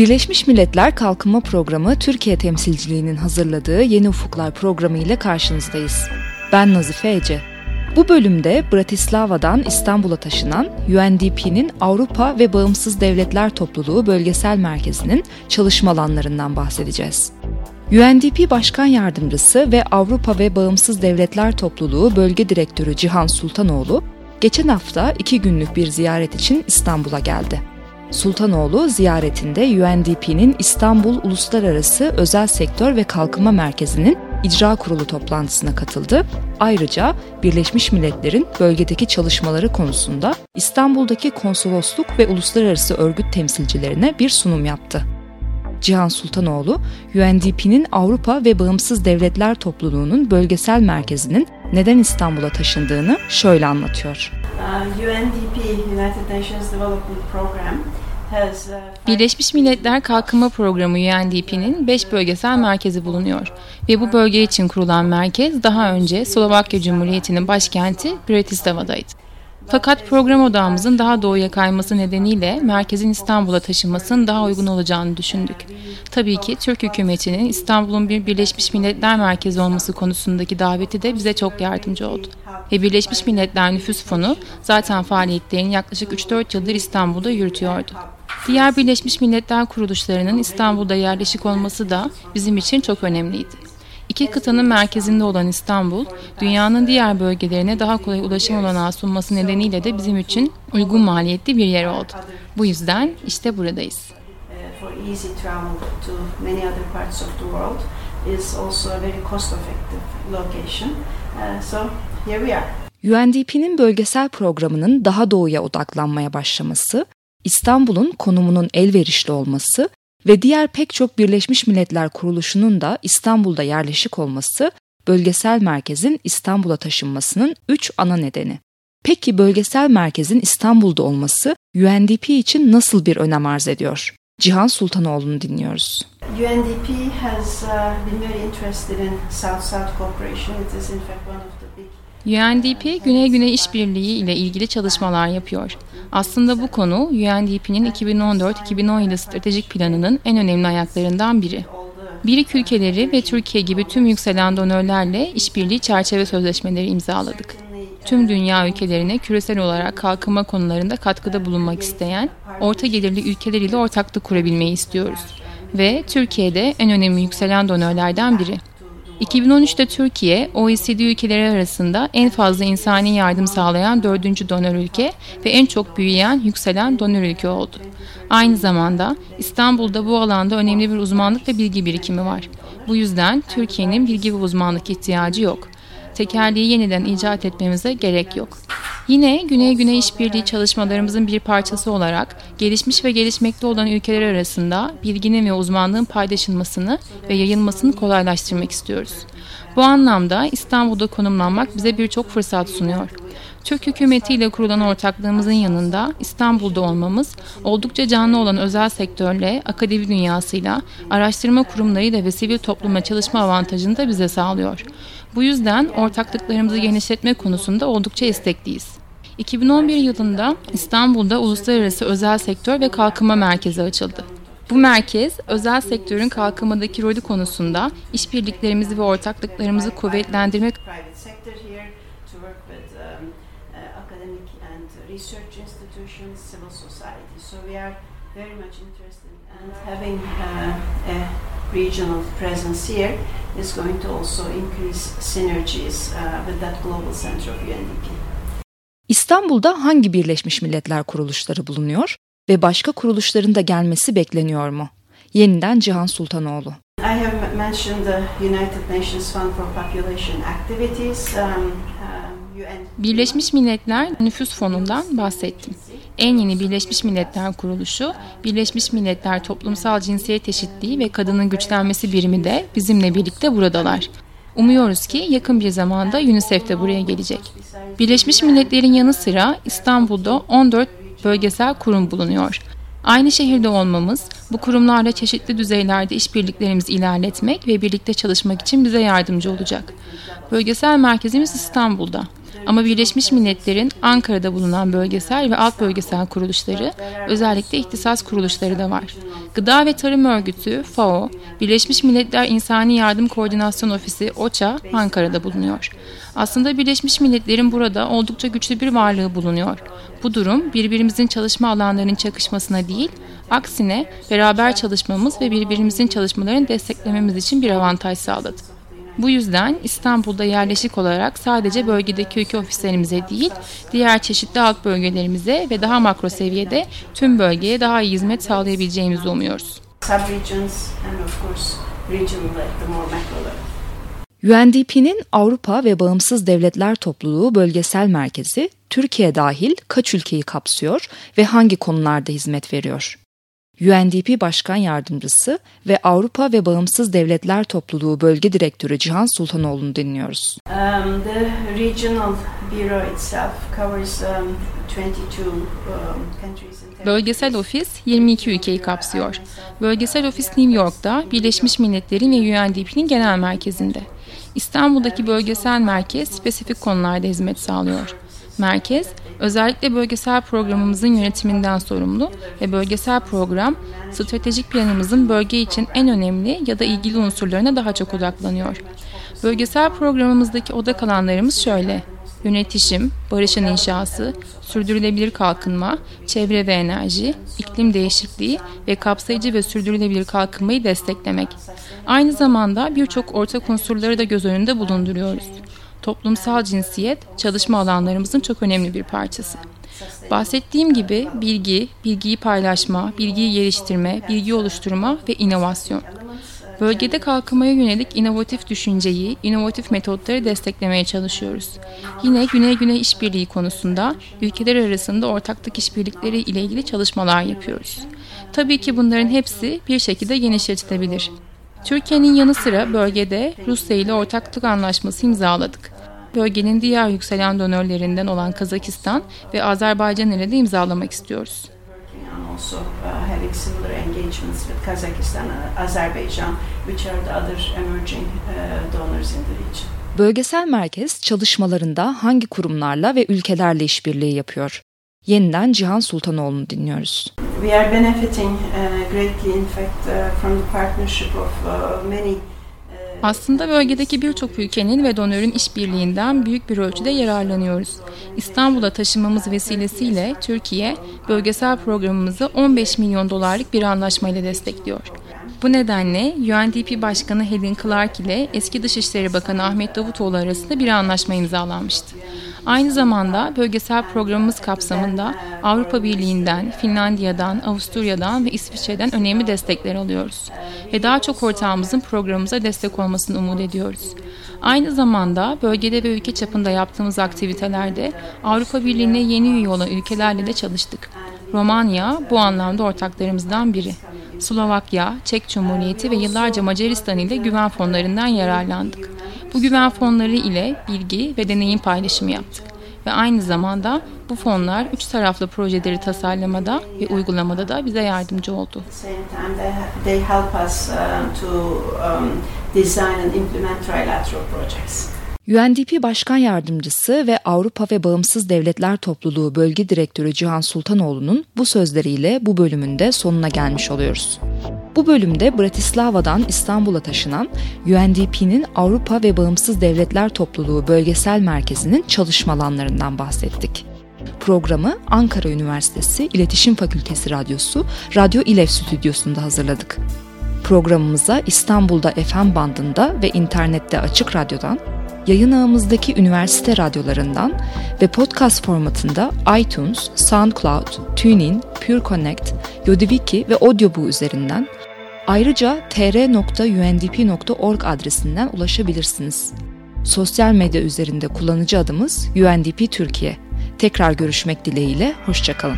Birleşmiş Milletler Kalkınma Programı Türkiye temsilciliğinin hazırladığı Yeni Ufuklar programı ile karşınızdayız. Ben Nazife Ece. Bu bölümde Bratislava'dan İstanbul'a taşınan UNDP'nin Avrupa ve Bağımsız Devletler Topluluğu Bölgesel Merkezi'nin çalışma alanlarından bahsedeceğiz. UNDP Başkan Yardımcısı ve Avrupa ve Bağımsız Devletler Topluluğu Bölge Direktörü Cihan Sultanoğlu, geçen hafta iki günlük bir ziyaret için İstanbul'a geldi. Sultanoğlu ziyaretinde UNDP'nin İstanbul Uluslararası Özel Sektör ve Kalkınma Merkezi'nin icra kurulu toplantısına katıldı. Ayrıca Birleşmiş Milletler'in bölgedeki çalışmaları konusunda İstanbul'daki konsolosluk ve uluslararası örgüt temsilcilerine bir sunum yaptı. Cihan Sultanoğlu, UNDP'nin Avrupa ve Bağımsız Devletler Topluluğu'nun bölgesel merkezinin neden İstanbul'a taşındığını şöyle anlatıyor. Uh, UNDP, United Nations Development Program, Birleşmiş Milletler Kalkınma Programı UNDP'nin 5 bölgesel merkezi bulunuyor ve bu bölge için kurulan merkez daha önce Slovakya Cumhuriyeti'nin başkenti Bratislava'daydı. Fakat program odağımızın daha doğuya kayması nedeniyle merkezin İstanbul'a taşınmasının daha uygun olacağını düşündük. Tabii ki Türk hükümetinin İstanbul'un bir Birleşmiş Milletler merkezi olması konusundaki daveti de bize çok yardımcı oldu. Ve Birleşmiş Milletler Nüfus Fonu zaten faaliyetlerini yaklaşık 3-4 yıldır İstanbul'da yürütüyordu. Diğer Birleşmiş Milletler kuruluşlarının İstanbul'da yerleşik olması da bizim için çok önemliydi. İki kıtanın merkezinde olan İstanbul, dünyanın diğer bölgelerine daha kolay ulaşım olanağı sunması nedeniyle de bizim için uygun maliyetli bir yer oldu. Bu yüzden işte buradayız. UNDP'nin bölgesel programının daha doğuya odaklanmaya başlaması, İstanbul'un konumunun elverişli olması ve diğer pek çok Birleşmiş Milletler kuruluşunun da İstanbul'da yerleşik olması bölgesel merkezin İstanbul'a taşınmasının üç ana nedeni. Peki bölgesel merkezin İstanbul'da olması UNDP için nasıl bir önem arz ediyor? Cihan Sultanoğlu'nu dinliyoruz. UNDP has uh, been very interested in South-South cooperation. It is in fact one of the big UNDP Güney-Güney İşbirliği ile ilgili çalışmalar yapıyor. Aslında bu konu UNDP'nin 2014-2017 stratejik planının en önemli ayaklarından biri. Birik ülkeleri ve Türkiye gibi tüm yükselen donörlerle işbirliği çerçeve sözleşmeleri imzaladık. Tüm dünya ülkelerine küresel olarak kalkınma konularında katkıda bulunmak isteyen, orta gelirli ülkeler ile ortaklık kurabilmeyi istiyoruz. Ve Türkiye'de en önemli yükselen donörlerden biri. 2013'te Türkiye, OECD ülkeleri arasında en fazla insani yardım sağlayan dördüncü donör ülke ve en çok büyüyen, yükselen donör ülke oldu. Aynı zamanda İstanbul'da bu alanda önemli bir uzmanlık ve bilgi birikimi var. Bu yüzden Türkiye'nin bilgi ve uzmanlık ihtiyacı yok. Tekerleği yeniden icat etmemize gerek yok. Yine Güney-Güney işbirliği çalışmalarımızın bir parçası olarak gelişmiş ve gelişmekte olan ülkeler arasında bilginin ve uzmanlığın paylaşılmasını ve yayılmasını kolaylaştırmak istiyoruz. Bu anlamda İstanbul'da konumlanmak bize birçok fırsat sunuyor. Türk hükümetiyle kurulan ortaklığımızın yanında İstanbul'da olmamız oldukça canlı olan özel sektörle, akademi dünyasıyla, araştırma kurumlarıyla ve sivil toplumla çalışma avantajını da bize sağlıyor. Bu yüzden ortaklıklarımızı genişletme konusunda oldukça istekliyiz. 2011 yılında İstanbul'da Uluslararası Özel Sektör ve Kalkınma Merkezi açıldı. Bu merkez, özel sektörün kalkınmadaki rolü konusunda işbirliklerimizi ve ortaklıklarımızı kuvvetlendirmek interested and having uh, regional presence here is going to also increase synergies uh, with that global center of UNDP. İstanbul'da hangi Birleşmiş Milletler kuruluşları bulunuyor ve başka kuruluşların da gelmesi bekleniyor mu? Yeniden Cihan Sultanoğlu. I have mentioned the United Nations Fund for Population Activities. Um, uh, Birleşmiş Milletler Nüfus Fonu'ndan bahsettim. En yeni Birleşmiş Milletler Kuruluşu, Birleşmiş Milletler Toplumsal Cinsiyet Eşitliği ve Kadının Güçlenmesi Birimi de bizimle birlikte buradalar. Umuyoruz ki yakın bir zamanda UNICEF de buraya gelecek. Birleşmiş Milletler'in yanı sıra İstanbul'da 14 bölgesel kurum bulunuyor. Aynı şehirde olmamız, bu kurumlarla çeşitli düzeylerde işbirliklerimizi ilerletmek ve birlikte çalışmak için bize yardımcı olacak. Bölgesel merkezimiz İstanbul'da. Ama Birleşmiş Milletler'in Ankara'da bulunan bölgesel ve alt bölgesel kuruluşları, özellikle ihtisas kuruluşları da var. Gıda ve Tarım Örgütü, FAO, Birleşmiş Milletler İnsani Yardım Koordinasyon Ofisi, OÇA, Ankara'da bulunuyor. Aslında Birleşmiş Milletler'in burada oldukça güçlü bir varlığı bulunuyor. Bu durum birbirimizin çalışma alanlarının çakışmasına değil, aksine beraber çalışmamız ve birbirimizin çalışmalarını desteklememiz için bir avantaj sağladı. Bu yüzden İstanbul'da yerleşik olarak sadece bölgedeki ülke ofislerimize değil, diğer çeşitli alt bölgelerimize ve daha makro seviyede tüm bölgeye daha iyi hizmet sağlayabileceğimizi umuyoruz. UNDP'nin Avrupa ve Bağımsız Devletler Topluluğu Bölgesel Merkezi Türkiye dahil kaç ülkeyi kapsıyor ve hangi konularda hizmet veriyor? UNDP Başkan Yardımcısı ve Avrupa ve Bağımsız Devletler Topluluğu Bölge Direktörü Cihan Sultanoğlu'nu dinliyoruz. Um, the regional bureau itself covers um, 22 um, countries. Bölgesel ofis 22 ülkeyi kapsıyor. Bölgesel ofis New York'ta Birleşmiş Milletler'in ve UNDP'nin genel merkezinde. İstanbul'daki bölgesel merkez spesifik konularda hizmet sağlıyor. Merkez, özellikle bölgesel programımızın yönetiminden sorumlu ve bölgesel program, stratejik planımızın bölge için en önemli ya da ilgili unsurlarına daha çok odaklanıyor. Bölgesel programımızdaki odak alanlarımız şöyle. Yönetişim, barışın inşası, sürdürülebilir kalkınma, çevre ve enerji, iklim değişikliği ve kapsayıcı ve sürdürülebilir kalkınmayı desteklemek. Aynı zamanda birçok ortak unsurları da göz önünde bulunduruyoruz. Toplumsal cinsiyet çalışma alanlarımızın çok önemli bir parçası. Bahsettiğim gibi bilgi, bilgiyi paylaşma, bilgiyi geliştirme, bilgi oluşturma ve inovasyon. Bölgede kalkınmaya yönelik inovatif düşünceyi, inovatif metotları desteklemeye çalışıyoruz. Yine Güney-Güney işbirliği konusunda ülkeler arasında ortaklık işbirlikleri ile ilgili çalışmalar yapıyoruz. Tabii ki bunların hepsi bir şekilde genişletilebilir. Türkiye'nin yanı sıra bölgede Rusya ile ortaklık anlaşması imzaladık. Bölgenin diğer yükselen donörlerinden olan Kazakistan ve Azerbaycan ile de imzalamak istiyoruz. also uh, having similar engagements with Kazakhstan and Azerbaijan, which are the other emerging uh, donors in the region. Bölgesel merkez çalışmalarında hangi kurumlarla ve ülkelerle işbirliği yapıyor? Yeniden Cihan Sultanoğlu'nu dinliyoruz. We are benefiting uh, greatly in fact uh, from the partnership of uh, many aslında bölgedeki birçok ülkenin ve donörün işbirliğinden büyük bir ölçüde yararlanıyoruz. İstanbul'a taşınmamız vesilesiyle Türkiye, bölgesel programımızı 15 milyon dolarlık bir anlaşmayla destekliyor. Bu nedenle UNDP Başkanı Helen Clark ile eski Dışişleri Bakanı Ahmet Davutoğlu arasında bir anlaşma imzalanmıştı. Aynı zamanda bölgesel programımız kapsamında Avrupa Birliği'nden, Finlandiya'dan, Avusturya'dan ve İsviçre'den önemli destekler alıyoruz. Ve daha çok ortağımızın programımıza destek olmasını umut ediyoruz. Aynı zamanda bölgede ve ülke çapında yaptığımız aktivitelerde Avrupa Birliği'ne yeni üye olan ülkelerle de çalıştık. Romanya bu anlamda ortaklarımızdan biri. Slovakya, Çek Cumhuriyeti ve yıllarca Macaristan ile güven fonlarından yararlandık. Bu güven fonları ile bilgi ve deneyim paylaşımı yaptık ve aynı zamanda bu fonlar üç taraflı projeleri tasarlamada ve uygulamada da bize yardımcı oldu. UNDP Başkan Yardımcısı ve Avrupa ve Bağımsız Devletler Topluluğu Bölge Direktörü Cihan Sultanoğlu'nun bu sözleriyle bu bölümün de sonuna gelmiş oluyoruz. Bu bölümde Bratislava'dan İstanbul'a taşınan UNDP'nin Avrupa ve Bağımsız Devletler Topluluğu Bölgesel Merkezi'nin çalışma alanlarından bahsettik. Programı Ankara Üniversitesi İletişim Fakültesi Radyosu Radyo İlev Stüdyosu'nda hazırladık. Programımıza İstanbul'da FM bandında ve internette açık radyodan, yayın ağımızdaki üniversite radyolarından ve podcast formatında iTunes, SoundCloud, TuneIn, Pure Connect, Yodiviki ve Audioboo üzerinden Ayrıca tr.undp.org adresinden ulaşabilirsiniz. Sosyal medya üzerinde kullanıcı adımız UNDP Türkiye. Tekrar görüşmek dileğiyle, hoşçakalın.